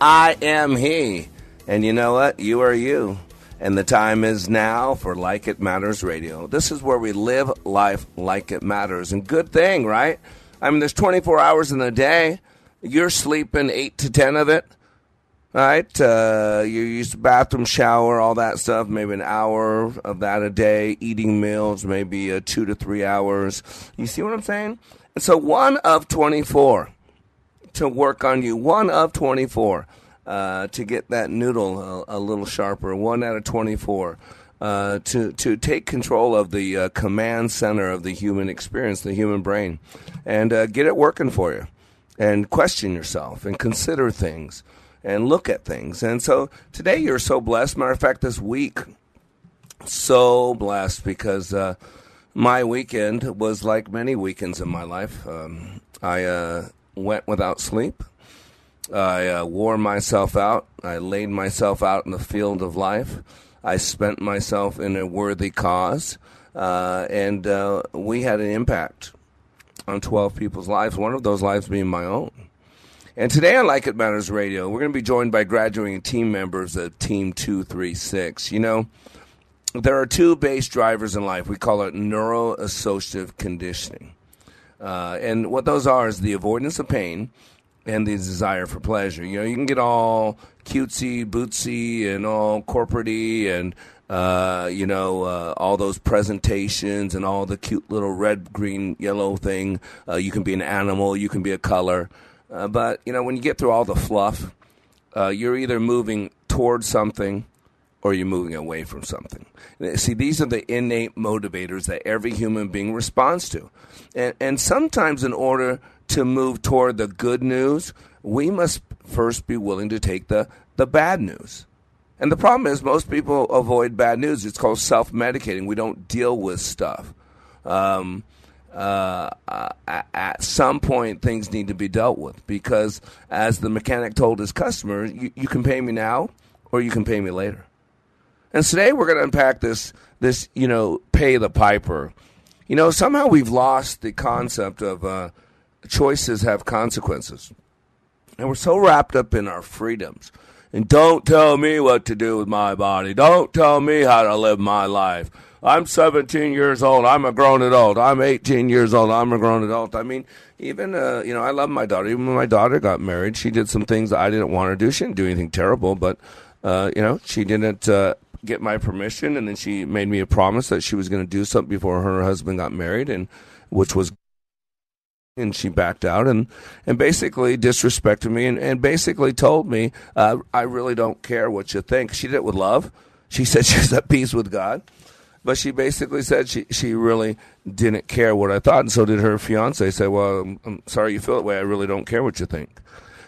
I am he. And you know what? You are you. And the time is now for Like It Matters Radio. This is where we live life like it matters. And good thing, right? I mean, there's 24 hours in the day. You're sleeping 8 to 10 of it, right? Uh, you use the bathroom, shower, all that stuff, maybe an hour of that a day. Eating meals, maybe uh, two to three hours. You see what I'm saying? And so one of 24 to work on you, one of 24 uh, to get that noodle a, a, little sharper, one out of 24. Uh, to, to take control of the uh, command center of the human experience, the human brain, and uh, get it working for you. And question yourself and consider things and look at things. And so today you're so blessed. Matter of fact, this week, so blessed because uh, my weekend was like many weekends in my life. Um, I uh, went without sleep. I uh, wore myself out. I laid myself out in the field of life. I spent myself in a worthy cause. Uh, and uh, we had an impact on 12 people's lives, one of those lives being my own. And today on Like It Matters Radio, we're going to be joined by graduating team members of Team 236. You know, there are two base drivers in life. We call it neuroassociative conditioning. Uh, and what those are is the avoidance of pain and the desire for pleasure. You know, you can get all cutesy, bootsy, and all corporatey, and uh, you know, uh, all those presentations and all the cute little red, green, yellow thing. Uh, you can be an animal, you can be a color, uh, but you know, when you get through all the fluff, uh, you're either moving towards something or you're moving away from something. See, these are the innate motivators that every human being responds to. And, and sometimes, in order to move toward the good news, we must first be willing to take the, the bad news. And the problem is, most people avoid bad news. It's called self medicating. We don't deal with stuff. Um, uh, at some point, things need to be dealt with because, as the mechanic told his customer, you, you can pay me now or you can pay me later. And today we're going to unpack this, this, you know, pay the piper. You know, somehow we've lost the concept of uh, choices have consequences. And we're so wrapped up in our freedoms. And don't tell me what to do with my body. Don't tell me how to live my life. I'm 17 years old. I'm a grown adult. I'm 18 years old. I'm a grown adult. I mean, even, uh, you know, I love my daughter. Even when my daughter got married, she did some things I didn't want her to do. She didn't do anything terrible, but, uh, you know, she didn't uh, get my permission. And then she made me a promise that she was going to do something before her husband got married, and which was and she backed out and, and basically disrespected me and, and basically told me, uh, I really don't care what you think. She did it with love. She said she's at peace with God. But she basically said she, she really didn't care what I thought. And so did her fiance say, Well, I'm, I'm sorry you feel that way. I really don't care what you think.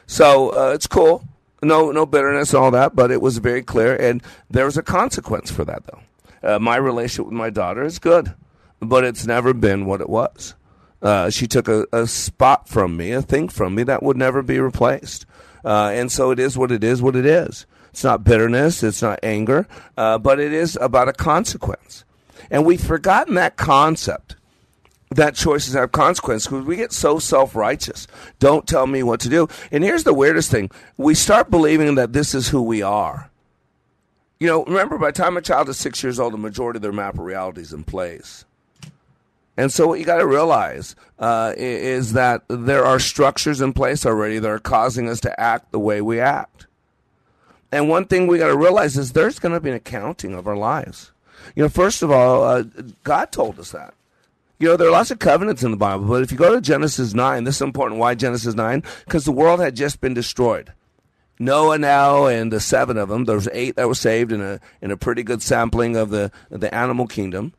So uh, it's cool. No, no bitterness all that, but it was very clear. And there was a consequence for that, though. Uh, my relationship with my daughter is good, but it's never been what it was. Uh, she took a, a, spot from me, a thing from me that would never be replaced. Uh, and so it is what it is, what it is. It's not bitterness, it's not anger, uh, but it is about a consequence. And we've forgotten that concept that choices have consequences because we get so self righteous. Don't tell me what to do. And here's the weirdest thing we start believing that this is who we are. You know, remember, by the time a child is six years old, the majority of their map of reality is in place. And so, what you got to realize uh, is that there are structures in place already that are causing us to act the way we act. And one thing we got to realize is there's going to be an accounting of our lives. You know, first of all, uh, God told us that. You know, there are lots of covenants in the Bible, but if you go to Genesis 9, this is important. Why Genesis 9? Because the world had just been destroyed. Noah now and the seven of them, there's eight that were saved in a, in a pretty good sampling of the, the animal kingdom.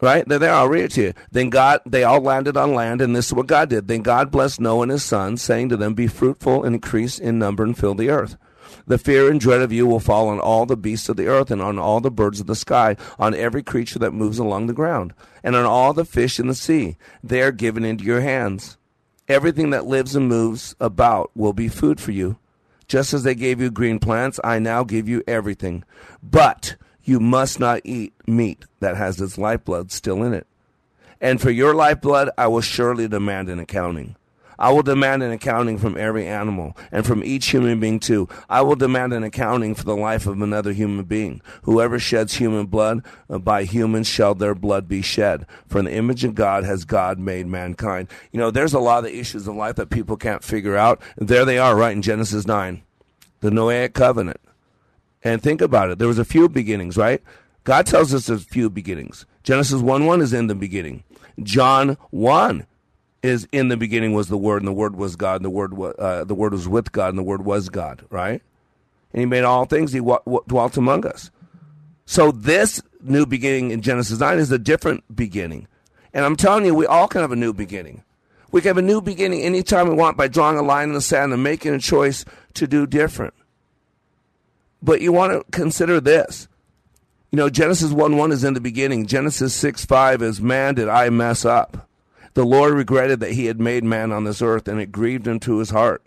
Right? They're there. I'll read it to you. Then God, they all landed on land, and this is what God did. Then God blessed Noah and his sons, saying to them, Be fruitful and increase in number and fill the earth. The fear and dread of you will fall on all the beasts of the earth, and on all the birds of the sky, on every creature that moves along the ground, and on all the fish in the sea. They are given into your hands. Everything that lives and moves about will be food for you. Just as they gave you green plants, I now give you everything. But you must not eat meat that has its lifeblood still in it. And for your lifeblood, I will surely demand an accounting. I will demand an accounting from every animal and from each human being too. I will demand an accounting for the life of another human being. Whoever sheds human blood, uh, by humans shall their blood be shed. For in the image of God has God made mankind. You know, there's a lot of issues in life that people can't figure out. There they are, right in Genesis 9, the Noahic covenant. And think about it. There was a few beginnings, right? God tells us there's a few beginnings. Genesis 1 1 is in the beginning. John 1 is in the beginning was the Word, and the Word was God, and the Word, uh, the Word was with God, and the Word was God, right? And He made all things, He w- w- dwelt among us. So this new beginning in Genesis 9 is a different beginning. And I'm telling you, we all can have a new beginning. We can have a new beginning anytime we want by drawing a line in the sand and making a choice to do different. But you want to consider this. You know, Genesis 1 1 is in the beginning. Genesis 6 5 is, Man, did I mess up? The Lord regretted that he had made man on this earth, and it grieved him to his heart.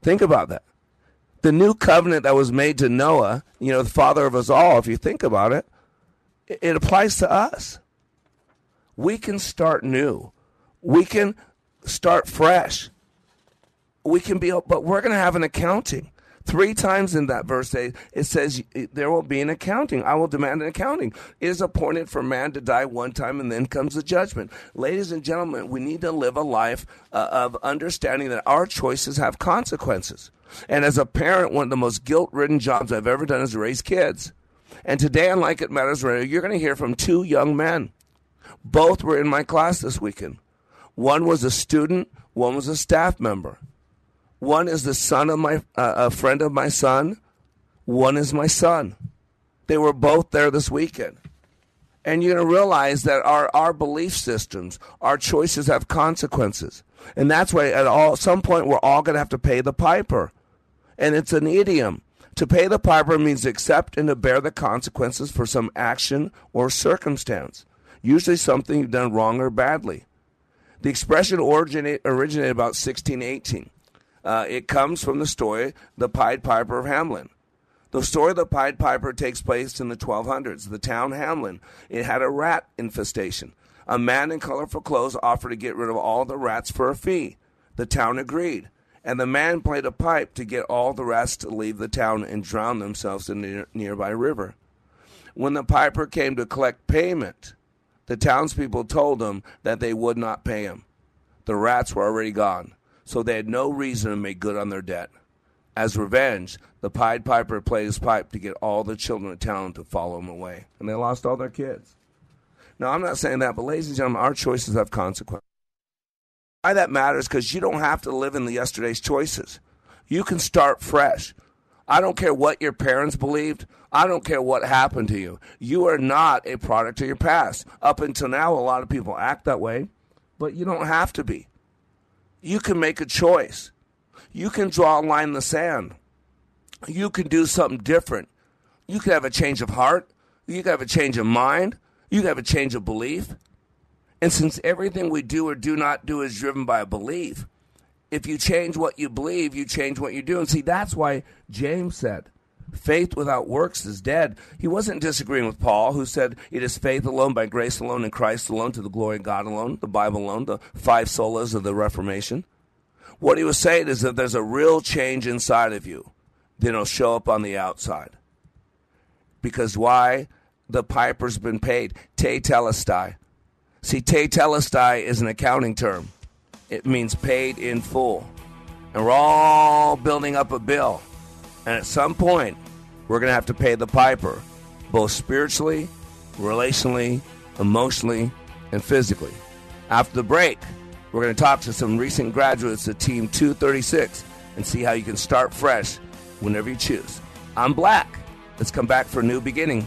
Think about that. The new covenant that was made to Noah, you know, the father of us all, if you think about it, it applies to us. We can start new. We can start fresh. We can be, but we're going to have an accounting. Three times in that verse, it says, There will be an accounting. I will demand an accounting. It is appointed for man to die one time, and then comes the judgment. Ladies and gentlemen, we need to live a life uh, of understanding that our choices have consequences. And as a parent, one of the most guilt ridden jobs I've ever done is raise kids. And today on Like It Matters Radio, you're going to hear from two young men. Both were in my class this weekend. One was a student, one was a staff member. One is the son of my uh, a friend of my son. One is my son. They were both there this weekend. And you're going to realize that our, our belief systems, our choices have consequences. And that's why at all some point we're all going to have to pay the piper. And it's an idiom. To pay the piper means accept and to bear the consequences for some action or circumstance, usually something you've done wrong or badly. The expression originate, originated about 1618. Uh, it comes from the story, The Pied Piper of Hamelin. The story of the Pied Piper takes place in the 1200s. The town Hamelin, it had a rat infestation. A man in colorful clothes offered to get rid of all the rats for a fee. The town agreed, and the man played a pipe to get all the rats to leave the town and drown themselves in the nearby river. When the piper came to collect payment, the townspeople told him that they would not pay him. The rats were already gone so they had no reason to make good on their debt. As revenge, the Pied Piper played his pipe to get all the children of town to follow him away, and they lost all their kids. Now, I'm not saying that, but ladies and gentlemen, our choices have consequences. Why that matters because you don't have to live in the yesterday's choices. You can start fresh. I don't care what your parents believed. I don't care what happened to you. You are not a product of your past. Up until now, a lot of people act that way, but you don't have to be you can make a choice. You can draw a line in the sand. You can do something different. You can have a change of heart. You can have a change of mind. You can have a change of belief. And since everything we do or do not do is driven by a belief, if you change what you believe, you change what you do. And see, that's why James said, faith without works is dead. He wasn't disagreeing with Paul, who said it is faith alone, by grace alone, in Christ alone, to the glory of God alone, the Bible alone, the five solas of the Reformation. What he was saying is that there's a real change inside of you, then it'll show up on the outside. Because why? The piper's been paid. Te telestai. See, tetelestai is an accounting term. It means paid in full. And we're all building up a bill. And at some point, we're going to have to pay the piper, both spiritually, relationally, emotionally, and physically. After the break, we're going to talk to some recent graduates of Team 236 and see how you can start fresh whenever you choose. I'm Black. Let's come back for a new beginning.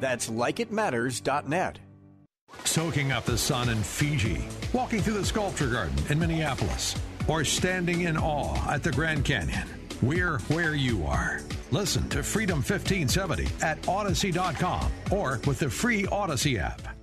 That's likeitmatters.net. Soaking up the sun in Fiji, walking through the sculpture garden in Minneapolis, or standing in awe at the Grand Canyon. We're where you are. Listen to Freedom 1570 at Odyssey.com or with the free Odyssey app.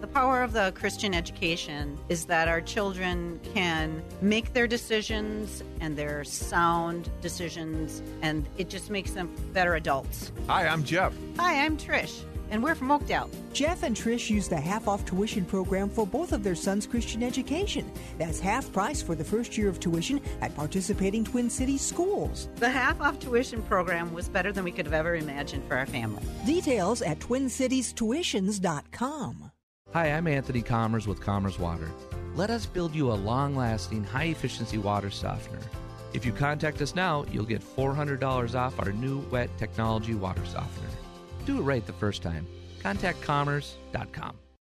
The power of the Christian education is that our children can make their decisions and their sound decisions, and it just makes them better adults. Hi, I'm Jeff. Hi, I'm Trish and we're from Oakdale. Jeff and Trish use the half off tuition program for both of their sons' Christian education. That's half price for the first year of tuition at participating Twin Cities schools. The half off tuition program was better than we could have ever imagined for our family. Details at twincitiestuitions.com. Hi, I'm Anthony Commerce with Commerce Water. Let us build you a long lasting, high efficiency water softener. If you contact us now, you'll get $400 off our new wet technology water softener. Do it right the first time. Contact commerce.com.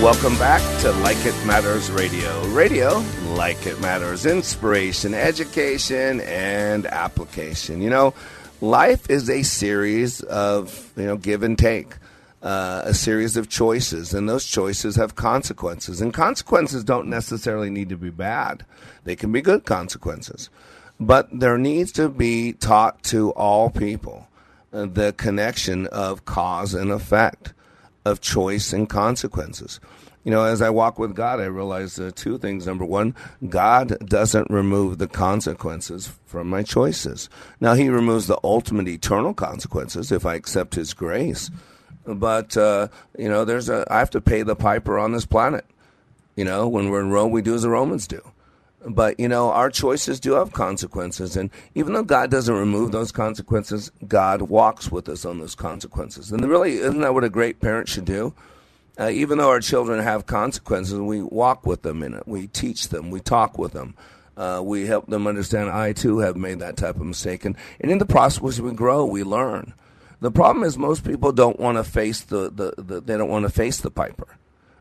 Welcome back to Like It Matters Radio. Radio, like it matters, inspiration, education, and application. You know, life is a series of, you know, give and take. Uh, a series of choices, and those choices have consequences. And consequences don't necessarily need to be bad, they can be good consequences. But there needs to be taught to all people the connection of cause and effect of choice and consequences. You know, as I walk with God, I realize uh, two things. Number one, God doesn't remove the consequences from my choices. Now, He removes the ultimate eternal consequences if I accept His grace. But, uh, you know, there's a, I have to pay the piper on this planet. You know, when we're in Rome, we do as the Romans do. But, you know, our choices do have consequences. And even though God doesn't remove those consequences, God walks with us on those consequences. And really, isn't that what a great parent should do? Uh, even though our children have consequences, we walk with them in it. We teach them. We talk with them. Uh, we help them understand I too have made that type of mistake. And, and in the process, we grow, we learn. The problem is most people don't want to face the, the, the they don't want to face the piper.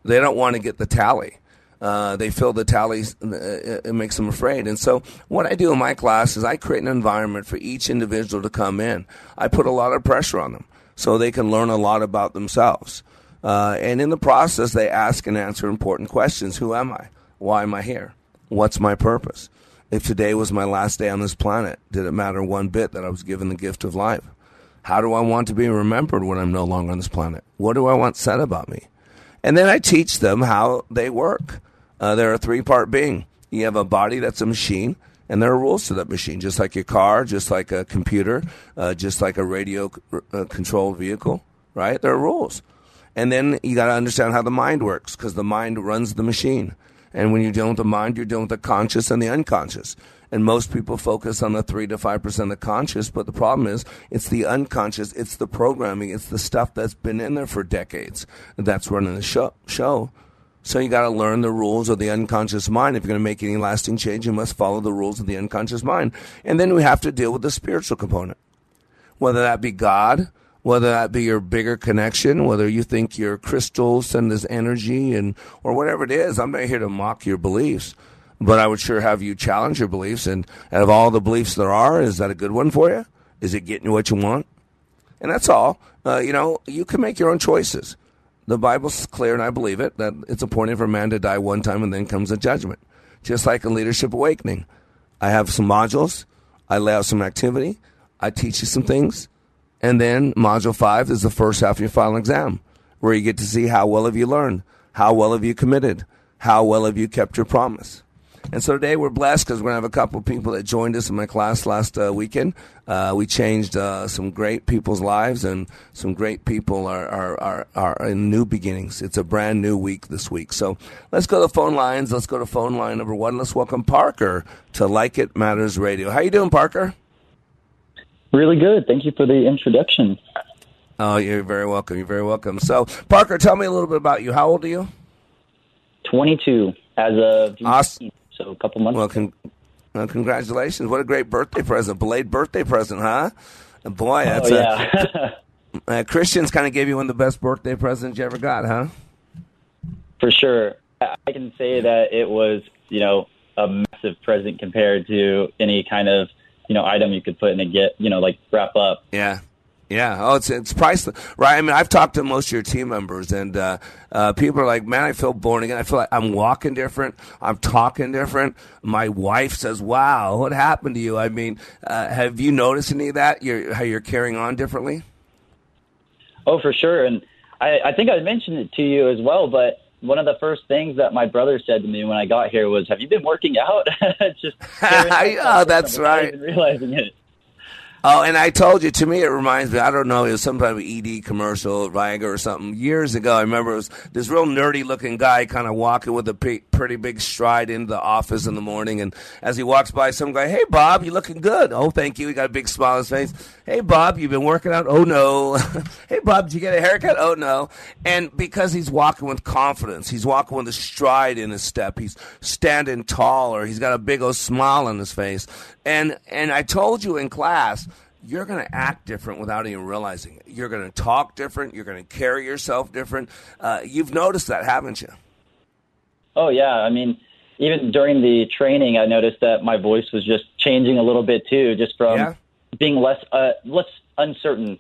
They don't want to get the tally. Uh, they feel the tallies, uh, it makes them afraid. And so, what I do in my class is I create an environment for each individual to come in. I put a lot of pressure on them. so they can learn a lot about themselves. Uh, and in the process, they ask and answer important questions Who am I? Why am I here? What's my purpose? If today was my last day on this planet, did it matter one bit that I was given the gift of life? How do I want to be remembered when I'm no longer on this planet? What do I want said about me? And then I teach them how they work. Uh, they're a three part being. You have a body that's a machine, and there are rules to that machine, just like your car, just like a computer, uh, just like a radio uh, controlled vehicle, right? There are rules. And then you got to understand how the mind works because the mind runs the machine. And when you're dealing with the mind, you're dealing with the conscious and the unconscious. And most people focus on the 3 to 5% of the conscious, but the problem is it's the unconscious, it's the programming, it's the stuff that's been in there for decades that's running the show. show. So you got to learn the rules of the unconscious mind. If you're going to make any lasting change, you must follow the rules of the unconscious mind. And then we have to deal with the spiritual component. Whether that be God, whether that be your bigger connection, whether you think your crystals send this energy and or whatever it is. I'm not here to mock your beliefs, but I would sure have you challenge your beliefs. And out of all the beliefs there are, is that a good one for you? Is it getting you what you want? And that's all. Uh, you know, you can make your own choices. The Bible's clear, and I believe it, that it's appointed for man to die one time and then comes a judgment. Just like a leadership awakening. I have some modules. I lay out some activity. I teach you some things. And then module five is the first half of your final exam, where you get to see how well have you learned, how well have you committed, how well have you kept your promise. And so today we're blessed because we're going to have a couple of people that joined us in my class last uh, weekend. Uh, we changed uh, some great people's lives, and some great people are, are, are, are in new beginnings. It's a brand new week this week. So let's go to the phone lines. Let's go to phone line number one. Let's welcome Parker to Like It Matters Radio. How you doing, Parker? Really good. Thank you for the introduction. Oh, you're very welcome. You're very welcome. So, Parker, tell me a little bit about you. How old are you? 22 as of awesome. So a couple months. Well, con- well, congratulations! What a great birthday present, belated birthday present, huh? Boy, that's oh, yeah. a, uh, Christian's kind of gave you one of the best birthday presents you ever got, huh? For sure, I can say that it was, you know, a massive present compared to any kind of you know item you could put in a get you know like wrap up. Yeah. Yeah, oh, it's it's priceless, right? I mean, I've talked to most of your team members, and uh, uh, people are like, "Man, I feel born again. I feel like I'm walking different. I'm talking different." My wife says, "Wow, what happened to you?" I mean, uh, have you noticed any of that? You're, how you're carrying on differently? Oh, for sure, and I, I think I mentioned it to you as well. But one of the first things that my brother said to me when I got here was, "Have you been working out?" Just oh, that's right. Realizing it. Oh, and I told you, to me, it reminds me, I don't know, it was some type of ED commercial, Viagra or something. Years ago, I remember it was this real nerdy looking guy kind of walking with a p- pretty big stride into the office in the morning. And as he walks by, some guy, hey, Bob, you looking good. Oh, thank you. He got a big smile on his face. Hey, Bob, you been working out? Oh, no. hey, Bob, did you get a haircut? Oh, no. And because he's walking with confidence, he's walking with a stride in his step, he's standing taller, he's got a big old smile on his face. And, and I told you in class, you're going to act different without even realizing it. You're going to talk different. You're going to carry yourself different. Uh, you've noticed that, haven't you? Oh yeah. I mean, even during the training, I noticed that my voice was just changing a little bit too, just from yeah. being less uh, less uncertain.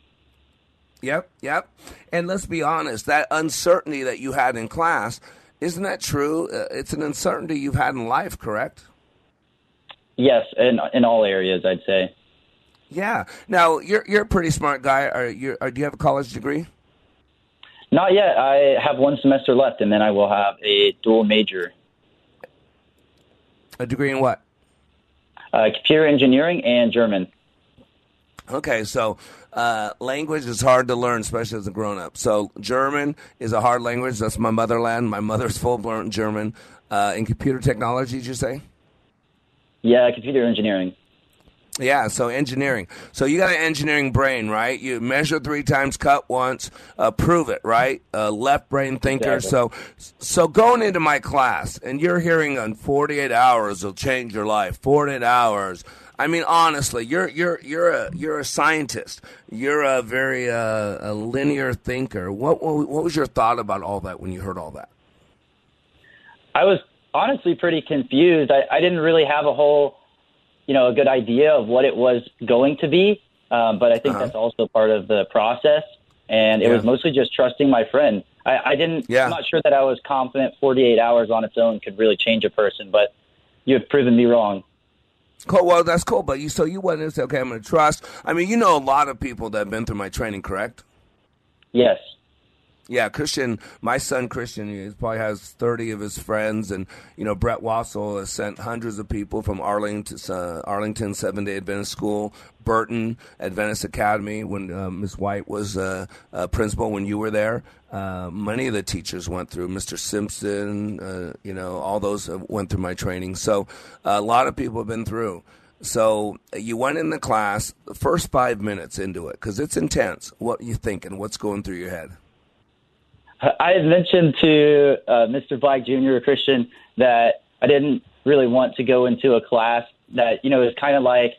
Yep, yep. And let's be honest, that uncertainty that you had in class, isn't that true? Uh, it's an uncertainty you've had in life, correct? Yes, in in all areas, I'd say. Yeah. Now you're you're a pretty smart guy. Are you? Are, do you have a college degree? Not yet. I have one semester left, and then I will have a dual major. A degree in what? Uh, computer engineering and German. Okay, so uh, language is hard to learn, especially as a grown up. So German is a hard language. That's my motherland. My mother's full blown German. Uh, in computer technology, did you say? Yeah, computer engineering. Yeah, so engineering. So you got an engineering brain, right? You measure three times, cut once, uh, prove it, right? Uh, left brain thinker. Exactly. So, so going into my class, and you're hearing on 48 hours will change your life. 48 hours. I mean, honestly, you're you're you're a you're a scientist. You're a very uh, a linear thinker. What what was your thought about all that when you heard all that? I was honestly pretty confused. I, I didn't really have a whole you know, a good idea of what it was going to be. Um, but I think Uh-huh. that's also part of the process. and it Yeah. was mostly just trusting my friend. I, I didn't. Yeah. I'm not sure that I was confident 48 hours on its own could really change a person, but you have proven me wrong. Cool. Well, that's cool. But you, so you went and said, okay, I'm going to trust. I mean, you know a lot of people that have been through my training, correct? Yes. Yeah, Christian, my son Christian, he probably has 30 of his friends. And, you know, Brett Wassel has sent hundreds of people from Arlington, uh, Arlington Seven Day Adventist School, Burton Adventist Academy, when uh, Ms. White was uh, uh, principal, when you were there. Uh, many of the teachers went through, Mr. Simpson, uh, you know, all those went through my training. So a lot of people have been through. So you went in the class, the first five minutes into it, because it's intense. What you thinking? What's going through your head? I had mentioned to uh, Mr. Black Jr. Christian that I didn't really want to go into a class that you know is kind of like,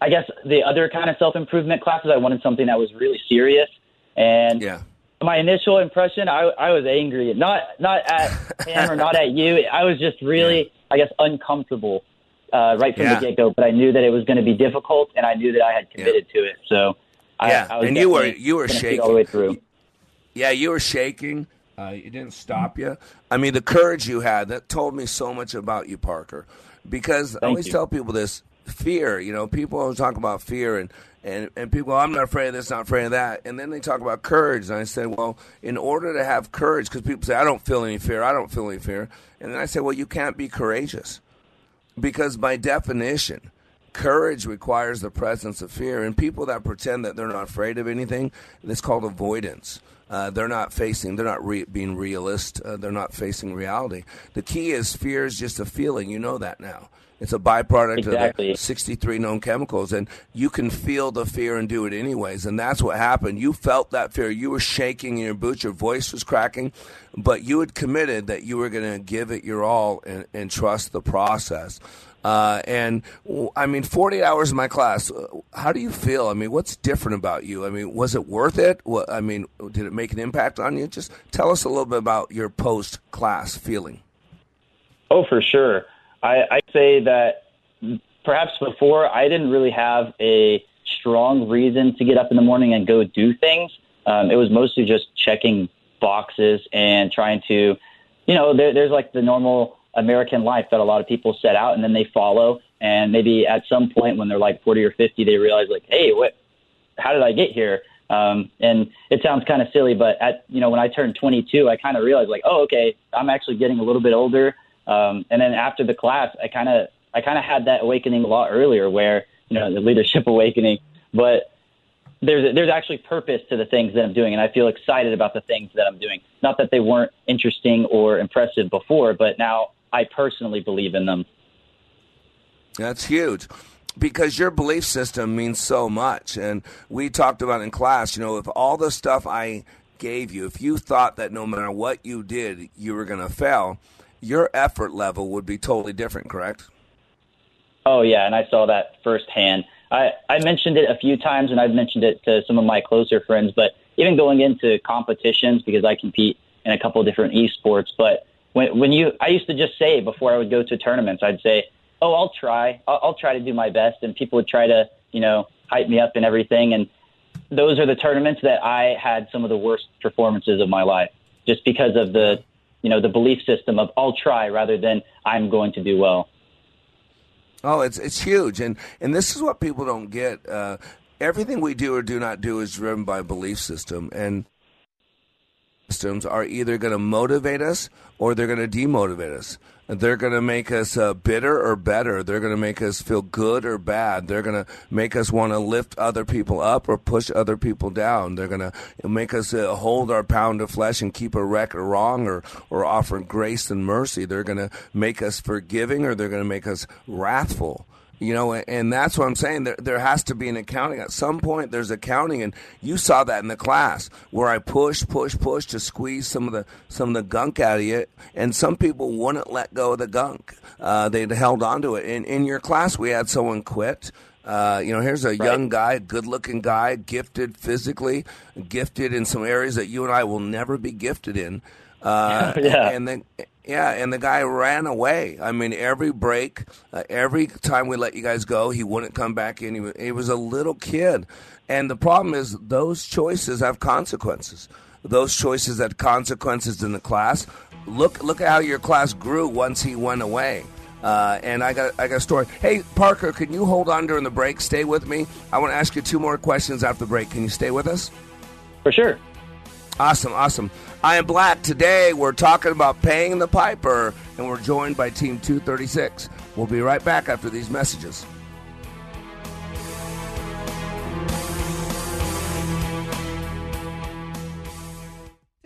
I guess the other kind of self improvement classes. I wanted something that was really serious, and yeah. my initial impression, I, I was angry, not not at him or not at you. I was just really, I guess, uncomfortable uh, right from Yeah. the get go. But I knew that it was going to be difficult, and I knew that I had committed to it. So Yeah, I, I and you were you were gonna see it shaking all the way through. Yeah, you were shaking. Uh, it didn't stop you. I mean, the courage you had that told me so much about you, Parker. Because I always you. tell people this: fear. You know, people always talk about fear, and and and people, I'm not afraid of this, not afraid of that, and then they talk about courage. And I said, well, in order to have courage, because people say, I don't feel any fear, I don't feel any fear, and then I say, well, you can't be courageous because by definition courage requires the presence of fear and people that pretend that they're not afraid of anything it's called avoidance uh, they're not facing they're not re- being realist. Uh, they're not facing reality. The key is fear is just a feeling. You know that now. It's a byproduct Exactly. of the 63 known chemicals and you can feel the fear and do it anyways and that's what happened. You felt that fear. You were shaking in your boots. Your voice was cracking but you had committed that you were going to give it your all and, and trust the process uh, and I mean, 40 hours in my class. uh, How do you feel? I mean, what's different about you? I mean, was it worth it? What, I mean, did it make an impact on you? Just tell us a little bit about your post class feeling. Oh, for sure. I, I'd say that perhaps before I didn't really have a strong reason to get up in the morning and go do things. Um, it was mostly just checking boxes and trying to, you know, there, there's like the normal American life that a lot of people set out and then they follow. And maybe at some point when they're like 40 or 50, they realize like, hey, what, how did I get here? Um, and it sounds kind of silly, but at you know when I turned 22, I kind of realized like, oh, okay, I'm actually getting a little bit older. Um, and then after the class, I kind of I kind of had that awakening a lot earlier, where you know the leadership awakening. But there's there's actually purpose to the things that I'm doing, and I feel excited about the things that I'm doing. Not that they weren't interesting or impressive before, but now I personally believe in them. That's huge because your belief system means so much. And we talked about in class, you know, if all the stuff I gave you, if you thought that no matter what you did, you were going to fail, your effort level would be totally different, correct? Oh yeah, and I saw that firsthand. I, I mentioned it a few times, and I've mentioned it to some of my closer friends. But even going into competitions, because I compete in a couple of different esports. But when when you, I used to just say before I would go to tournaments, I'd say, "Oh, I'll try. I'll, I'll try to do my best," and people would try to, you know, hype me up and everything. And those are the tournaments that I had some of the worst performances of my life, just because of the, you know, the belief system of "I'll try" rather than "I'm going to do well." Oh, it's it's huge, and and this is what people don't get. Uh, everything we do or do not do is driven by a belief system, and systems are either going to motivate us or they're going to demotivate us. They're going to make us uh, bitter or better. They're going to make us feel good or bad. They're going to make us want to lift other people up or push other people down. They're going to make us uh, hold our pound of flesh and keep a record wrong or, or offer grace and mercy. They're going to make us forgiving or they're going to make us wrathful. You know, and that's what I'm saying. There, there has to be an accounting. At some point, there's accounting, and you saw that in the class where I pushed, push, push to squeeze some of the some of the gunk out of you, and some people wouldn't let go of the gunk. Uh, they held on to it. In in your class, we had someone quit. Uh, you know, here's a young guy, good-looking guy, gifted physically, gifted in some areas that you and I will never be gifted in. Uh, Yeah. And then Yeah, and the guy ran away. I mean, every break, uh, every time we let you guys go, he wouldn't come back in. He was, a little kid. And the problem is, those choices have consequences. Those choices had consequences in the class. Look, look at how your class grew once he went away. Uh, and I got I got a story. Hey Parker, can you hold on during the break? Stay with me. I want to ask you two more questions after the break. Can you stay with us? For sure. Awesome, awesome. I am Black. Today we're talking about paying the piper, and we're joined by Team 236. We'll be right back after these messages.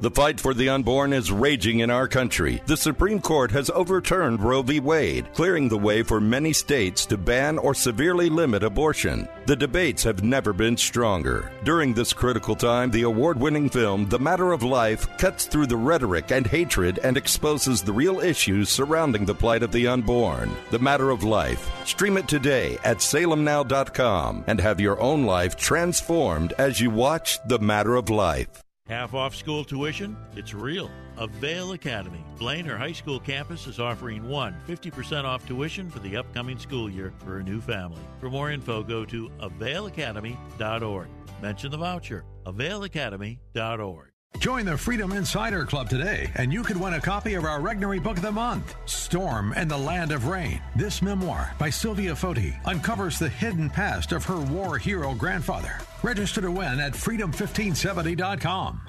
The fight for the unborn is raging in our country. The Supreme Court has overturned Roe v. Wade, clearing the way for many states to ban or severely limit abortion. The debates have never been stronger. During this critical time, the award winning film The Matter of Life cuts through the rhetoric and hatred and exposes the real issues surrounding the plight of the unborn. The Matter of Life. Stream it today at salemnow.com and have your own life transformed as you watch The Matter of Life. Half off school tuition? It's real. Avail Academy, Blainer High School campus is offering one 50% off tuition for the upcoming school year for a new family. For more info, go to availacademy.org. Mention the voucher, availacademy.org. Join the Freedom Insider Club today, and you could win a copy of our Regnery Book of the Month, Storm in the Land of Rain. This memoir by Sylvia Foti uncovers the hidden past of her war hero grandfather. Register to win at freedom1570.com.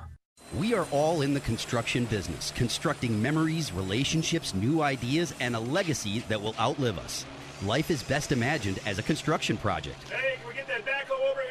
We are all in the construction business, constructing memories, relationships, new ideas, and a legacy that will outlive us. Life is best imagined as a construction project. Hey, can we get that backhoe over here?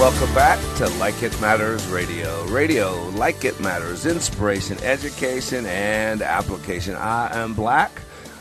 Welcome back to Like It Matters Radio. Radio, like it matters, inspiration, education, and application. I am Black.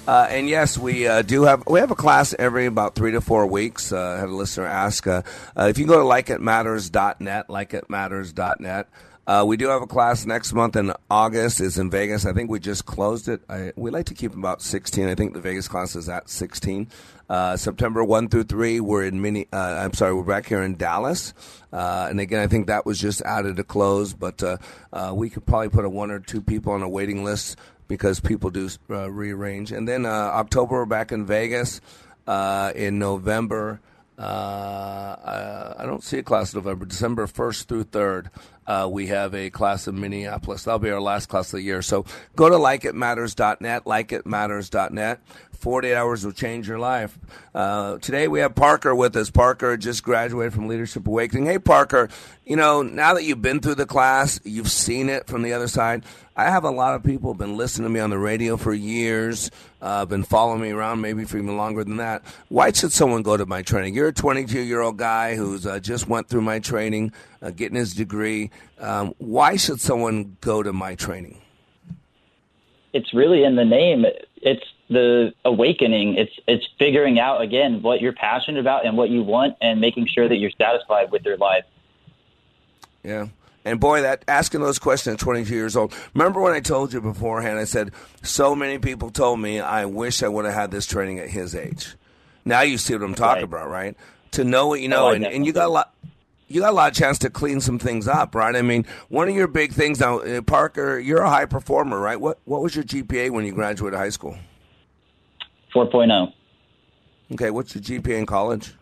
Uh, and yes, we uh, do have we have a class every about three to four weeks. Uh, I had a listener ask uh, uh, if you go to likeitmatters.net, likeitmatters.net. Uh, we do have a class next month in August. It's in Vegas. I think we just closed it. I, we like to keep about 16. I think the Vegas class is at 16. Uh, September 1 through 3, we're in mini, uh, I'm sorry, we're back here in Dallas. Uh, and again, I think that was just added to close, but uh, uh, we could probably put a one or two people on a waiting list because people do uh, rearrange. And then October, we're back in Vegas. in November, uh, I don't see a class in November, December 1st through 3rd. uh, we have a class in Minneapolis. That'll be our last class of the year. So go to likeitmatters.net, likeitmatters.net. 48 hours will change your life. Uh, today we have Parker with us. Parker just graduated from Leadership Awakening. Hey, Parker, you know, now that you've been through the class, you've seen it from the other side. I have a lot of people been listening to me on the radio for years, uh, been following me around maybe for even longer than that. Why should someone go to my training? You're a 22 year old guy who's uh, just went through my training, uh, getting his degree. Um, why should someone go to my training? It's really in the name. It's the awakening. It's it's figuring out again what you're passionate about and what you want, and making sure that you're satisfied with your life. Yeah. And boy, that asking those questions at 22 years old. Remember when I told you beforehand? I said so many people told me I wish I would have had this training at his age. Now you see what I'm talking Right. about, right? To know what you know, Oh, and, and you got a lot. You got a lot of chance to clean some things up, right? I mean, one of your big things now, uh, Parker. You're a high performer, right? What What was your GPA when you graduated high school? 4.0. Okay, what's your GPA in college?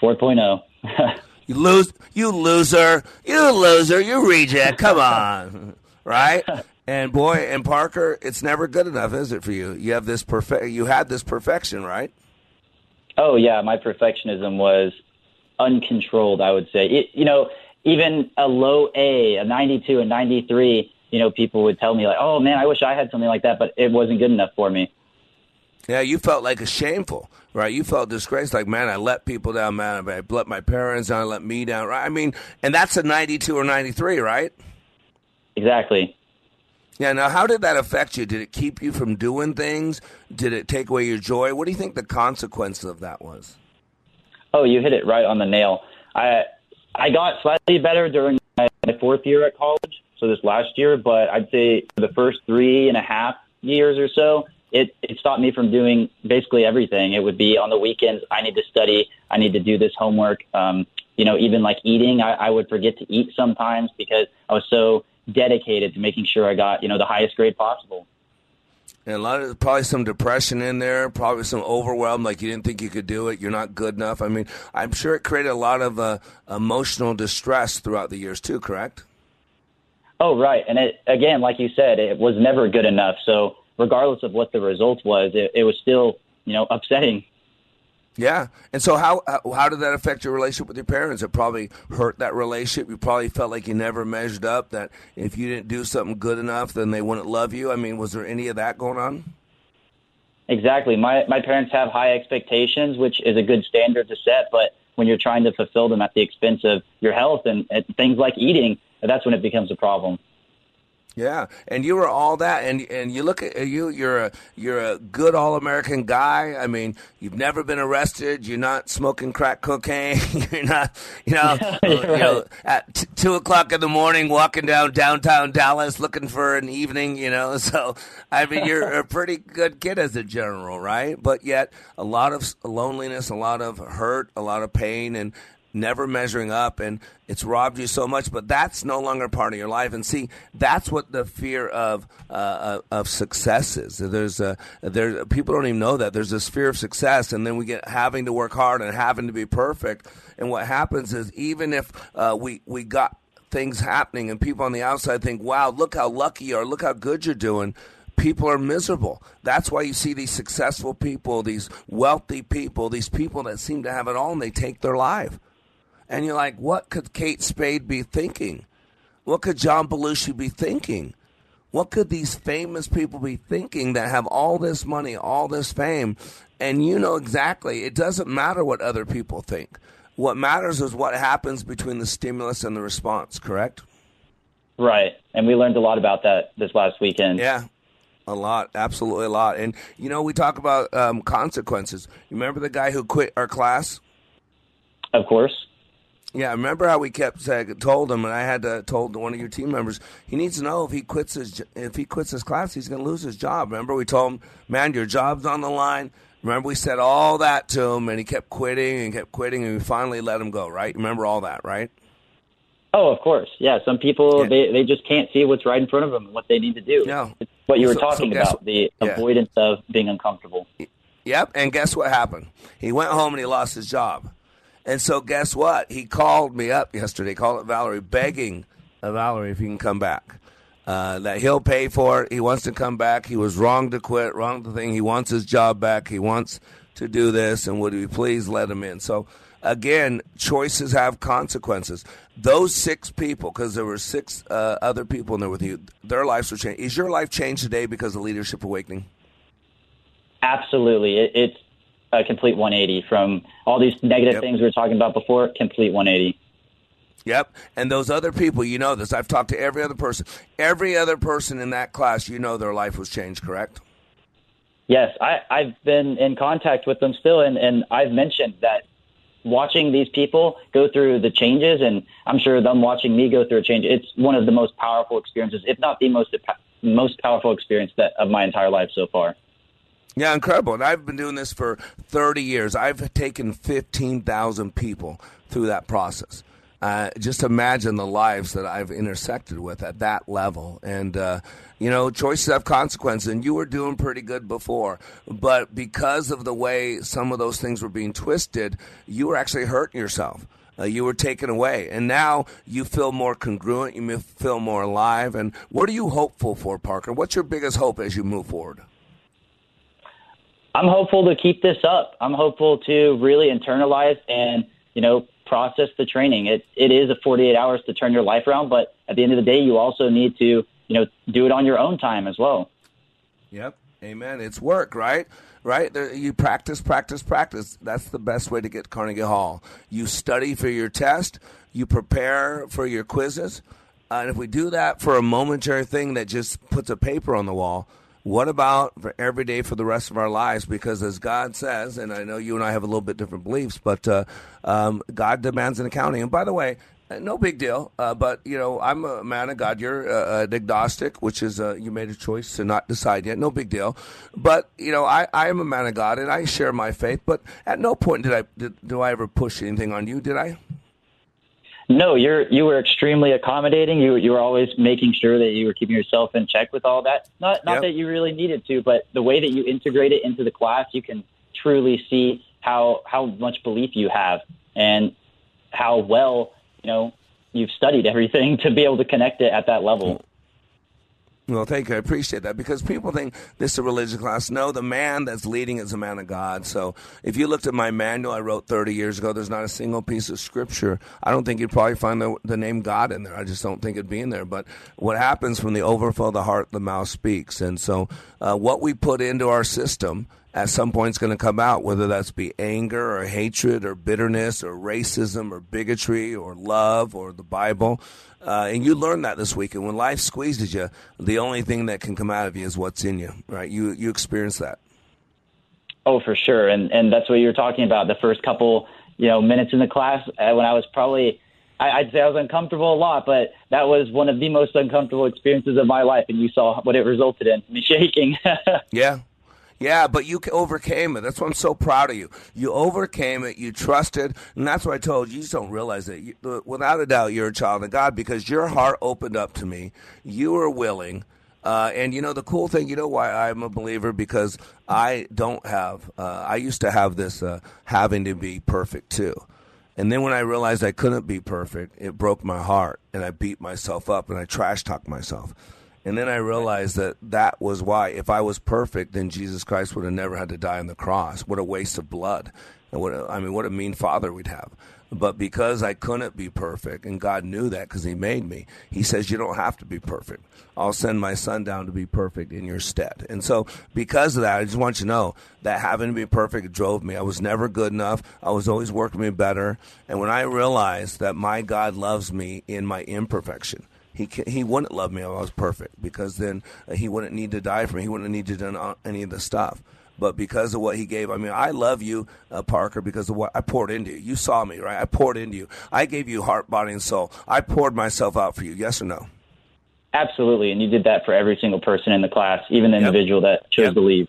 4.0. You lose, you loser, you loser, you reject. Come on, right? And boy, and Parker, it's never good enough, is it for you? You have this perfect. You had this perfection, right? Oh yeah, my perfectionism was uncontrolled. I would say, it, you know, even a low A, a 92, a 93. You know, people would tell me like, "Oh man, I wish I had something like that," but it wasn't good enough for me. Yeah, you felt like a shameful, right? You felt disgraced, like man, I let people down, man. I let my parents down, I let me down, right? I mean, and that's a ninety-two or ninety-three, right? Exactly. Yeah. Now, how did that affect you? Did it keep you from doing things? Did it take away your joy? What do you think the consequence of that was? Oh, you hit it right on the nail. I I got slightly better during my, my fourth year at college, so this last year, but I'd say the first three and a half years or so, it it stopped me from doing basically everything. It would be on the weekends. I need to study. I need to do this homework. Um, you know, even like eating, I, I would forget to eat sometimes because I was so dedicated to making sure I got you know the highest grade possible. And a lot of probably some depression in there, probably some overwhelm, like you didn't think you could do it, you're not good enough. I mean, I'm sure it created a lot of uh, emotional distress throughout the years too. Correct? Oh, right. And it, again, like you said, it was never good enough. So regardless of what the result was, it, it was still, you know, upsetting. Yeah. And so, how how- did that affect your relationship with your parents? It probably hurt that relationship. You probably felt like you never measured up. That if you didn't do something good enough, then they wouldn't love you. I mean, was there any of that going on? Exactly. My my parents have high expectations, which is a good standard to set. But when you're trying to fulfill them at the expense of your health and, and things like eating, that's when it becomes a problem. Yeah, and you were all that, and and you look at you. You're a you're a good all American guy. I mean, you've never been arrested. You're not smoking crack cocaine. you're not, you know, you know, at t- two o'clock in the morning, walking down downtown Dallas looking for an evening. You know, so I mean, you're a pretty good kid as a general, right? But yet, a lot of loneliness, a lot of hurt, a lot of pain, and never measuring up and it's robbed you so much but that's no longer part of your life. And see that's what the fear of uh, of success is. There's a there people don't even know that. There's this fear of success and then we get having to work hard and having to be perfect. And what happens is even if uh, we we got things happening and people on the outside think wow look how lucky you are. Look how good you're doing. People are miserable. That's why you see these successful people, these wealthy people, these people that seem to have it all and they take their life. And you're like, what could Kate Spade be thinking? What could John Belushi be thinking? What could these famous people be thinking that have all this money, all this fame? And you know exactly, it doesn't matter what other people think. What matters is what happens between the stimulus and the response, correct? Right. And we learned a lot about that this last weekend. Yeah. A lot, absolutely a lot. And, you know, we talk about um, consequences. You remember the guy who quit our class? Of course. Yeah, remember how we kept saying, told him, and I had to told one of your team members he needs to know if he quits his if he quits his class, he's going to lose his job. Remember we told him, man, your job's on the line. Remember we said all that to him, and he kept quitting and kept quitting, and we finally let him go. Right? Remember all that, right? Oh, of course. Yeah. Some people they they just can't see what's right in front of them and what they need to do. No. It's what you were So- so talking guess- about, the yeah. avoidance of being uncomfortable. Yep, and guess what happened? He went home and he lost his job. And so guess what? He called me up yesterday, called up Valerie, begging Valerie if he can come back. Uh, that he'll pay for it. He wants to come back. He was wrong to quit, wrong to think. He wants his job back. He wants to do this, and would we please let him in? So, again, choices have consequences. Those six people, because there were six uh, other people in there with you, their lives were changed. Is your life changed today because of Leadership Awakening? Absolutely. It, it's a complete 180 from all these negative Yep. things we were talking about before, complete 180. Yep. And those other people, you know this. I've talked to every other person. Every other person in that class, you know their life was changed, correct? Yes, I, I've been in contact with them still, and, and I've mentioned that watching these people go through the changes, and I'm sure them watching me go through a change, it's one of the most powerful experiences, if not the most most powerful experience that of my entire life so far. Yeah, incredible. And I've been doing this for 30 years. I've taken 15,000 people through that process. Uh, just imagine the lives that I've intersected with at that level. And, uh, you know, choices have consequences. And you were doing pretty good before. But because of the way some of those things were being twisted, you were actually hurting yourself. Uh, you were taken away. And now you feel more congruent. You feel more alive. And what are you hopeful for, Parker? What's your biggest hope as you move forward? I'm hopeful to keep this up. I'm hopeful to really internalize and, you know, process the training. It it is a 48 hours to turn your life around, but at the end of the day, you also need to, you know, do it on your own time as well. Yep. Amen. It's work, right? Right? There, you practice, practice, practice. That's the best way to get Carnegie Hall. You study for your test, you prepare for your quizzes. Uh, and if we do that for a momentary thing that just puts a paper on the wall, what about for every day for the rest of our lives? Because as God says, and I know you and I have a little bit different beliefs, but uh, um, God demands an accounting. And by the way, uh, no big deal. Uh, but you know, I'm a man of God. You're uh, an agnostic, which is uh, you made a choice to not decide yet. No big deal. But you know, I, I am a man of God, and I share my faith. But at no point did I did, do I ever push anything on you? Did I? No, you're you were extremely accommodating. You you were always making sure that you were keeping yourself in check with all that. Not not Yep. that you really needed to, but the way that you integrate it into the class, you can truly see how how much belief you have and how well you know you've studied everything to be able to connect it at that level. Well, thank you. I appreciate that because people think this is a religious class. No, the man that's leading is a man of God. So if you looked at my manual I wrote 30 years ago, there's not a single piece of scripture. I don't think you'd probably find the, the name God in there. I just don't think it'd be in there. But what happens from the overflow of the heart, the mouth speaks. And so uh, what we put into our system at some point is going to come out, whether that's be anger or hatred or bitterness or racism or bigotry or love or the Bible. Uh, and you learn that this week. And when life squeezes you, the only thing that can come out of you is what's in you, right? You you experience that. Oh, for sure, and and that's what you were talking about. The first couple, you know, minutes in the class uh, when I was probably, I'd say I was uncomfortable a lot, but that was one of the most uncomfortable experiences of my life, and you saw what it resulted in me shaking. Yeah. Yeah, but you overcame it. That's why I'm so proud of you. You overcame it. You trusted, and that's what I told you. You just don't realize it. You, without a doubt, you're a child of God because your heart opened up to me. You were willing. Uh, and you know the cool thing, you know why I'm a believer because I don't have. Uh, I used to have this uh, having to be perfect too, and then when I realized I couldn't be perfect, it broke my heart, and I beat myself up and I trash talked myself. And then I realized that that was why. If I was perfect, then Jesus Christ would have never had to die on the cross. What a waste of blood! And what a, I mean, what a mean father we'd have. But because I couldn't be perfect, and God knew that because He made me, He says, You don't have to be perfect. I'll send my son down to be perfect in your stead. And so, because of that, I just want you to know that having to be perfect drove me. I was never good enough. I was always working me better. And when I realized that my God loves me in my imperfection, he he wouldn't love me if I was perfect because then uh, he wouldn't need to die for me. He wouldn't need to do uh, any of the stuff. But because of what he gave, I mean, I love you, uh, Parker, because of what I poured into you. You saw me, right? I poured into you. I gave you heart, body, and soul. I poured myself out for you. Yes or no? Absolutely, and you did that for every single person in the class, even the individual that chose to leave.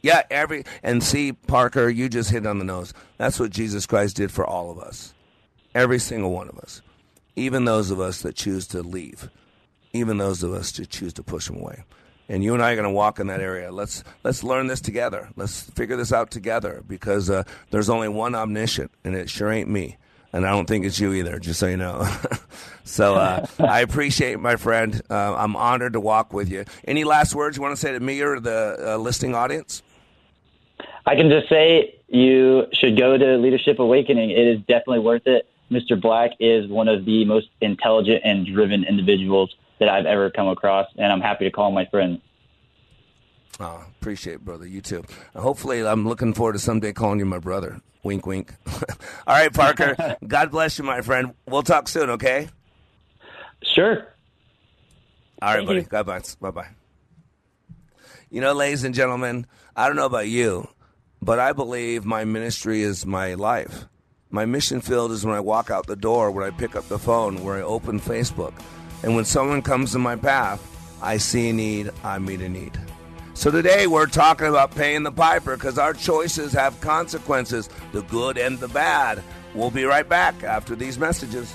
Yeah, every and see, Parker, you just hit on the nose. That's what Jesus Christ did for all of us, every single one of us, even those of us that choose to leave, even those of us that choose to push them away. And you and I are going to walk in that area. Let's let's learn this together. Let's figure this out together because uh, there's only one omniscient, and it sure ain't me. and I don't think it's you either. Just so you know. so uh, I appreciate my friend. Uh, I'm honored to walk with you. Any last words you want to say to me or the uh, listening audience? I can just say you should go to Leadership Awakening. It is definitely worth it. Mr. Black is one of the most intelligent and driven individuals that I've ever come across, and I'm happy to call him my friend. Oh, appreciate it, brother. You too. Hopefully, I'm looking forward to someday calling you my brother. Wink, wink. All right, Parker. God bless you, my friend. We'll talk soon, okay? Sure. All right, Thank buddy. you. God bless. Bye bye. You know, ladies and gentlemen, I don't know about you, but I believe my ministry is my life. My mission field is when I walk out the door, when I pick up the phone, where I open Facebook. And when someone comes in my path, I see a need, I meet a need. So today we're talking about paying the piper because our choices have consequences, the good and the bad. We'll be right back after these messages.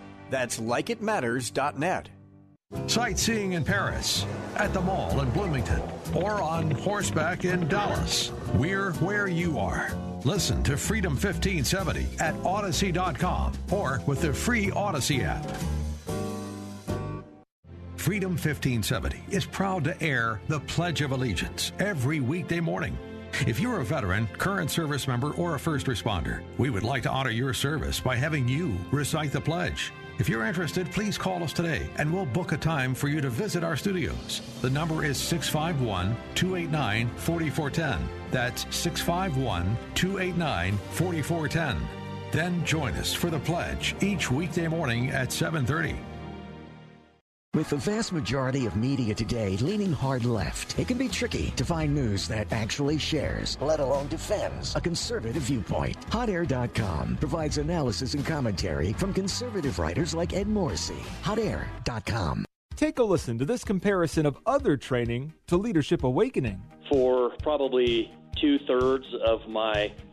That's likeitmatters.net. Sightseeing in Paris, at the mall in Bloomington, or on horseback in Dallas. We're where you are. Listen to Freedom 1570 at Odyssey.com or with the free Odyssey app. Freedom 1570 is proud to air the Pledge of Allegiance every weekday morning. If you're a veteran, current service member, or a first responder, we would like to honor your service by having you recite the pledge. If you're interested, please call us today and we'll book a time for you to visit our studios. The number is 651 289 4410. That's 651 289 4410. Then join us for the pledge each weekday morning at 730. With the vast majority of media today leaning hard left, it can be tricky to find news that actually shares, let alone defends, a conservative viewpoint. HotAir.com provides analysis and commentary from conservative writers like Ed Morrissey. HotAir.com. Take a listen to this comparison of other training to Leadership Awakening. For probably two thirds of my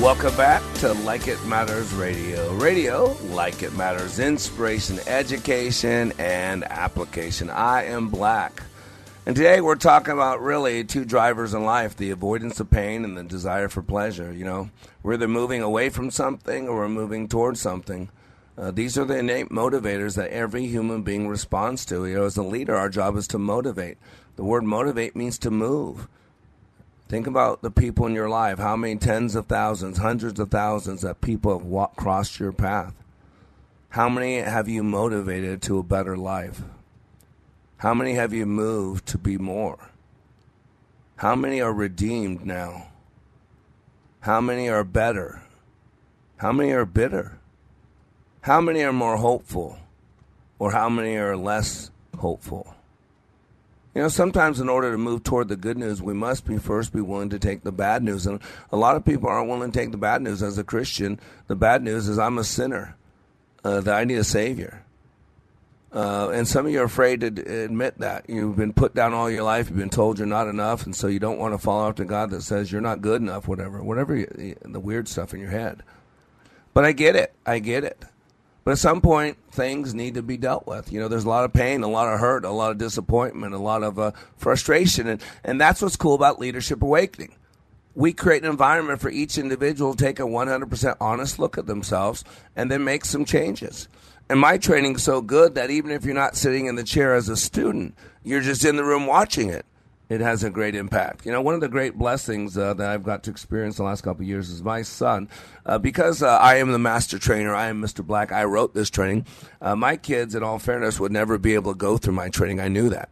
Welcome back to Like It Matters Radio. Radio, like it matters, inspiration, education, and application. I am Black. And today we're talking about really two drivers in life the avoidance of pain and the desire for pleasure. You know, we're either moving away from something or we're moving towards something. Uh, these are the innate motivators that every human being responds to. You know, as a leader, our job is to motivate. The word motivate means to move. Think about the people in your life. How many tens of thousands, hundreds of thousands that people have walked, crossed your path? How many have you motivated to a better life? How many have you moved to be more? How many are redeemed now? How many are better? How many are bitter? How many are more hopeful? Or how many are less hopeful? You know, sometimes in order to move toward the good news, we must be first be willing to take the bad news. And a lot of people aren't willing to take the bad news. As a Christian, the bad news is I'm a sinner, uh, that I need a Savior. Uh, and some of you are afraid to admit that. You've been put down all your life. You've been told you're not enough. And so you don't want to follow after God that says you're not good enough, whatever, whatever you, the weird stuff in your head. But I get it. I get it. But at some point, things need to be dealt with. You know, there's a lot of pain, a lot of hurt, a lot of disappointment, a lot of uh, frustration. And, and that's what's cool about Leadership Awakening. We create an environment for each individual to take a 100% honest look at themselves and then make some changes. And my training's so good that even if you're not sitting in the chair as a student, you're just in the room watching it. It has a great impact. You know, one of the great blessings uh, that I've got to experience the last couple of years is my son. Uh, because uh, I am the master trainer, I am Mr. Black, I wrote this training. Uh, my kids, in all fairness, would never be able to go through my training. I knew that.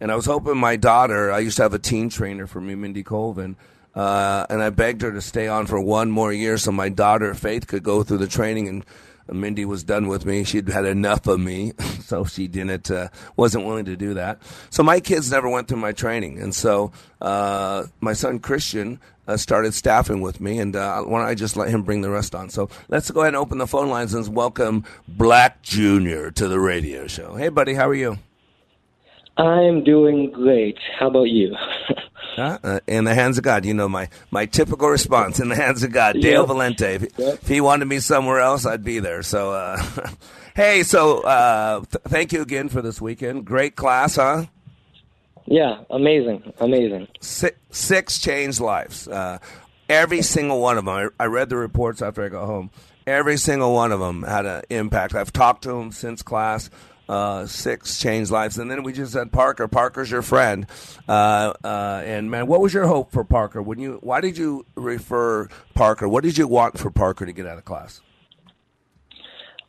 And I was hoping my daughter, I used to have a teen trainer for me, Mindy Colvin, uh, and I begged her to stay on for one more year so my daughter, Faith, could go through the training and Mindy was done with me. She'd had enough of me, so she didn't uh, wasn't willing to do that. So my kids never went through my training, and so uh, my son Christian uh, started staffing with me, and uh, why don't I just let him bring the rest on? So let's go ahead and open the phone lines and welcome Black Junior to the radio show. Hey, buddy, how are you? I'm doing great. How about you? Uh, in the hands of God. You know my my typical response. In the hands of God. Dale Yep. Valente. If, Yep. if he wanted me somewhere else, I'd be there. So, uh, hey, so uh, th- thank you again for this weekend. Great class, huh? Yeah, amazing, amazing. Six, six changed lives. Uh, every single one of them. I, I read the reports after I got home. Every single one of them had an impact. I've talked to them since class. Uh, six changed lives, and then we just had Parker. Parker's your friend, uh, uh, and man, what was your hope for Parker? When you, why did you refer Parker? What did you want for Parker to get out of class?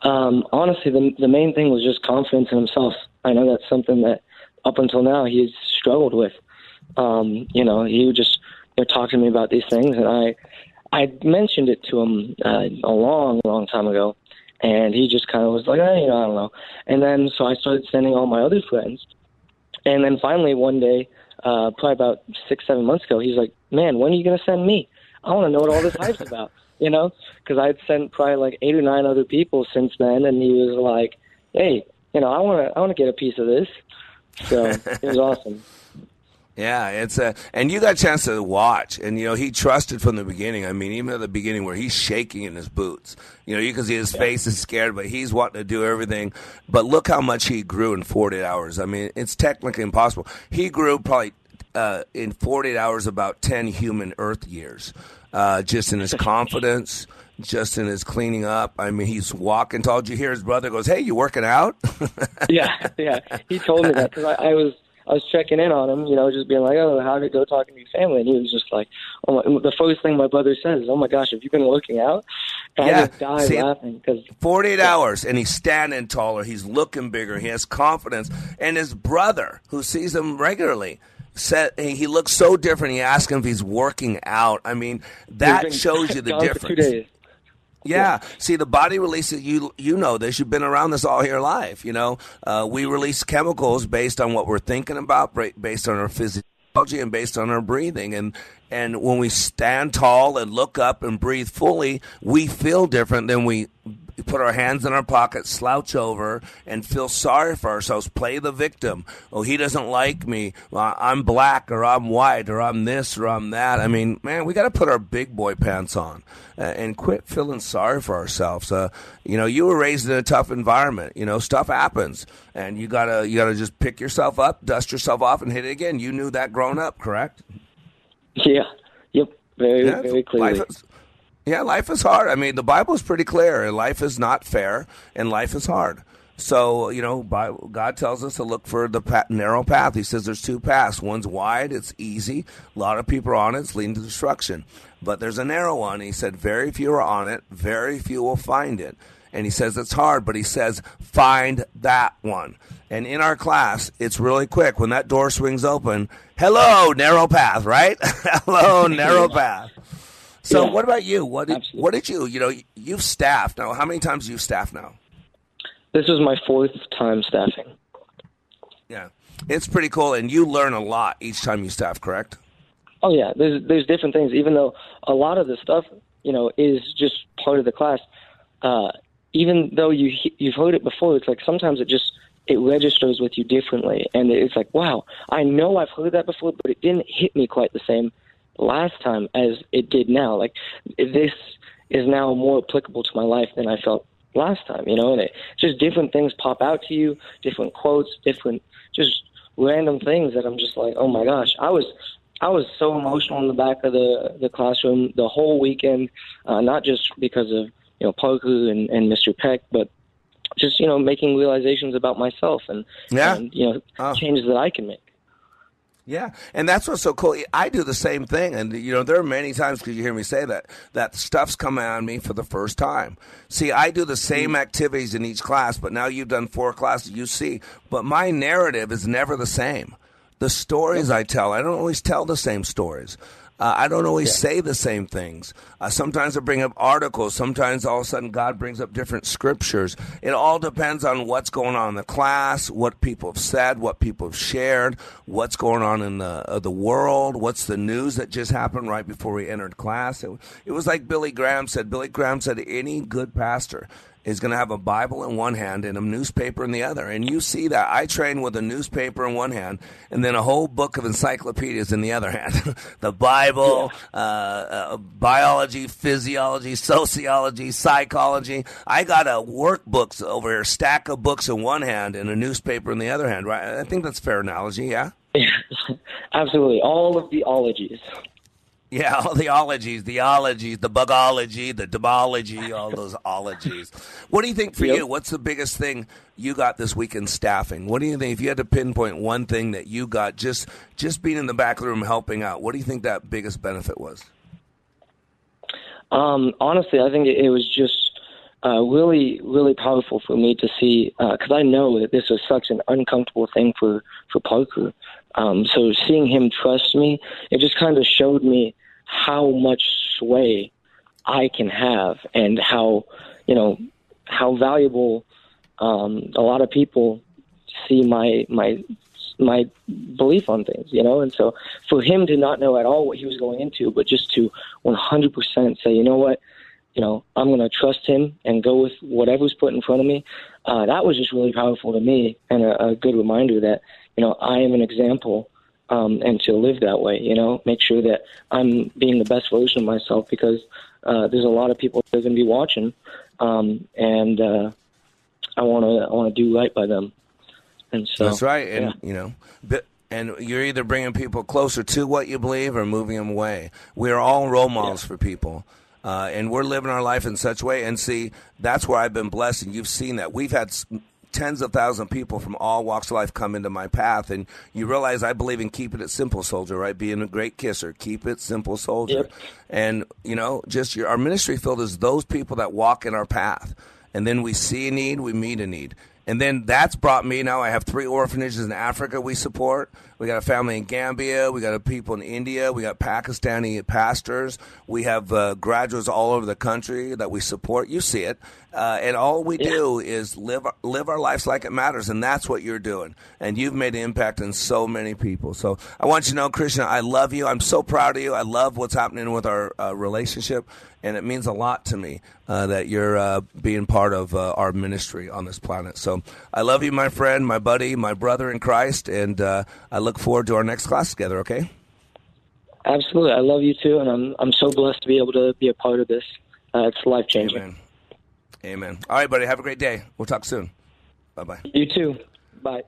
Um, honestly, the the main thing was just confidence in himself. I know that's something that up until now he's struggled with. Um, you know, he would just you know, talk to me about these things, and I I mentioned it to him uh, a long, long time ago, and he just kind of was like, eh, you know, I don't know. And then so I started sending all my other friends, and then finally one day, uh, probably about six, seven months ago, he's like, man, when are you going to send me? I want to know what all this hype's about, you know? Because I'd sent probably like eight or nine other people since then, and he was like, hey, you know, I want to, I want to get a piece of this. So it was awesome. Yeah, it's a, and you got a chance to watch, and you know he trusted from the beginning. I mean, even at the beginning where he's shaking in his boots, you know, you can see his face is scared, but he's wanting to do everything. But look how much he grew in 48 hours. I mean, it's technically impossible. He grew probably uh, in 48 hours about 10 human Earth years, uh, just in his confidence. Just in his cleaning up, I mean, he's walking tall. Did you hear his brother goes, "Hey, you working out?" yeah, yeah. He told me that because I, I was I was checking in on him, you know, just being like, oh, how did it go talking to your family? And he was just like, oh my. The first thing my brother says is, oh my gosh, have you been working out? And Yeah, I just died see, laughing because 48 hours and he's standing taller he's looking bigger he has confidence and his brother who sees him regularly said he looks so different he asked him if he's working out i mean that shows you the difference. Yeah. See, the body releases you. You know this. You've been around this all your life. You know, uh, we release chemicals based on what we're thinking about, based on our physiology, and based on our breathing. And and when we stand tall and look up and breathe fully, we feel different than we put our hands in our pockets, slouch over, and feel sorry for ourselves. Play the victim. Oh, he doesn't like me. I'm black, or I'm white, or I'm this, or I'm that. I mean, man, we got to put our big boy pants on uh, and quit feeling sorry for ourselves. Uh, you know, you were raised in a tough environment. You know, stuff happens, and you gotta you gotta just pick yourself up, dust yourself off, and hit it again. You knew that growing up, correct? yeah, yep, very Yeah, very clearly. life is- yeah, life is hard. I mean, the Bible is pretty clear. Life is not fair, and life is hard. So, you know, God tells us to look for the narrow path. He says there's two paths. One's wide, it's easy. A lot of people are on it, it's leading to destruction. But there's a narrow one. He said, very few are on it, very few will find it. And he says it's hard, but he says, find that one. And in our class, it's really quick. When that door swings open, hello, narrow path, right? hello, narrow path. So, Yeah. what about you? What did, what did you? You know, you've staffed now. How many times do you staff now? This is my fourth time staffing. Yeah, it's pretty cool, and you learn a lot each time you staff. Correct? Oh yeah, there's there's different things. Even though a lot of the stuff, you know, is just part of the class. Uh, even though you you've heard it before, it's like sometimes it just it registers with you differently, and it's like, wow, I know I've heard that before, but it didn't hit me quite the same last time as it did now. Like this is now more applicable to my life than I felt last time. You know, and it just different things pop out to you, different quotes, different just random things that I'm just like, oh my gosh, I was I was so emotional in the back of the the classroom the whole weekend, uh, not just because of you know Parker and, and Mr. Peck, but just you know making realizations about myself and Yeah. and you know changes that I can make. Yeah, and that's what's so cool. I do the same thing, and you know, there are many times because you hear me say that that stuff's coming on me for the first time. See, I do the same mm-hmm. activities in each class, but now you've done four classes. You see, but my narrative is never the same. The stories I tell, I don't always tell the same stories. Uh, I don't always say the same things. Uh, sometimes I bring up articles. Sometimes all of a sudden God brings up different scriptures. It all depends on what's going on in the class, what people have said, what people have shared, what's going on in the uh, the world, what's the news that just happened right before we entered class. It, it was like Billy Graham said. Billy Graham said any good pastor is going to have a Bible in one hand and a newspaper in the other. And you see that. I train with a newspaper in one hand and then a whole book of encyclopedias in the other hand. the Bible, uh, uh, biology, physiology, sociology, psychology. I got a workbooks over here, stack of books in one hand and a newspaper in the other hand, right? I think that's a fair analogy, yeah? yeah? Absolutely, all of the ologies. Yeah, all the ologies, the ologies, the bugology, the demology, all those ologies. What do you think for Yep. you? What's the biggest thing you got this week in staffing? What do you think if you had to pinpoint one thing that you got just just being in the back of the room helping out? What do you think that biggest benefit was? Um, honestly, I think it, it was just uh, really, really powerful for me to see because I know that this was such an uncomfortable thing for for Parker. Um, so seeing him trust me, it just kind of showed me how much sway I can have and how you know how valuable um, a lot of people see my my my belief on things, you know. And so for him to not know at all what he was going into, but just to 100% say, you know what, you know, I'm going to trust him and go with whatever's put in front of me. Uh, that was just really powerful to me and a, a good reminder that you know I am an example. Um, and to live that way, you know, make sure that I'm being the best version of myself because uh, there's a lot of people that are going to be watching, um, and uh, I want to I want to do right by them. And so That's right, and yeah. you know, bi- and you're either bringing people closer to what you believe or moving them away. We are all role models for people. Uh, and we're living our life in such a way. And see, that's where I've been blessed, and you've seen that. We've had tens of thousands of people from all walks of life come into my path, and you realize I believe in keeping it simple, soldier. Right, being a great kisser, keep it simple, soldier. And you know, just your our ministry field is those people that walk in our path, and then we see a need, we meet a need. And then that's brought me now. I have three orphanages in Africa we support. We got a family in Gambia. We got a people in India. We got Pakistani pastors. We have uh, graduates all over the country that we support. You see it. Uh, and all we do is live live our lives like it matters, and that's what you're doing. And you've made an impact on so many people. So I want you to know, Christian, I love you. I'm so proud of you. I love what's happening with our uh, relationship, and it means a lot to me uh, that you're uh, being part of uh, our ministry on this planet. So I love you, my friend, my buddy, my brother in Christ, and uh, I look forward to our next class together. Okay. Absolutely, I love you too, and I'm I'm so blessed to be able to be a part of this. Uh, it's life changing. Amen. Amen. All right, buddy. Have a great day. We'll talk soon. Bye bye. You too. Bye.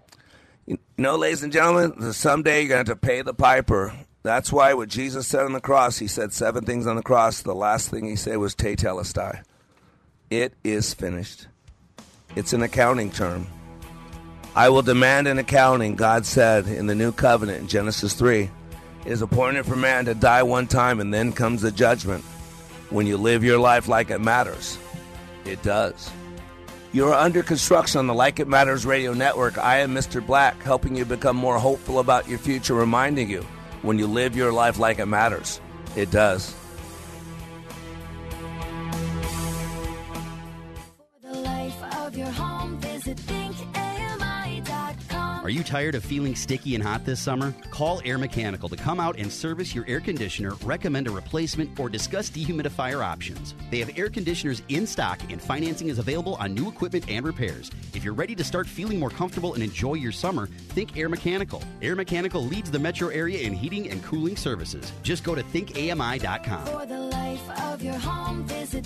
You know, ladies and gentlemen, someday you're going to have to pay the piper. That's why what Jesus said on the cross, he said seven things on the cross. The last thing he said was te telestai. It is finished. It's an accounting term. I will demand an accounting, God said in the new covenant in Genesis 3. It is appointed for man to die one time, and then comes the judgment. When you live your life like it matters, it does. You're under construction on the Like It Matters radio network. I am Mr. Black, helping you become more hopeful about your future, reminding you when you live your life like it matters, it does. Are you tired of feeling sticky and hot this summer? Call Air Mechanical to come out and service your air conditioner, recommend a replacement, or discuss dehumidifier options. They have air conditioners in stock and financing is available on new equipment and repairs. If you're ready to start feeling more comfortable and enjoy your summer, think Air Mechanical. Air Mechanical leads the metro area in heating and cooling services. Just go to thinkami.com. For the life of your home, visit.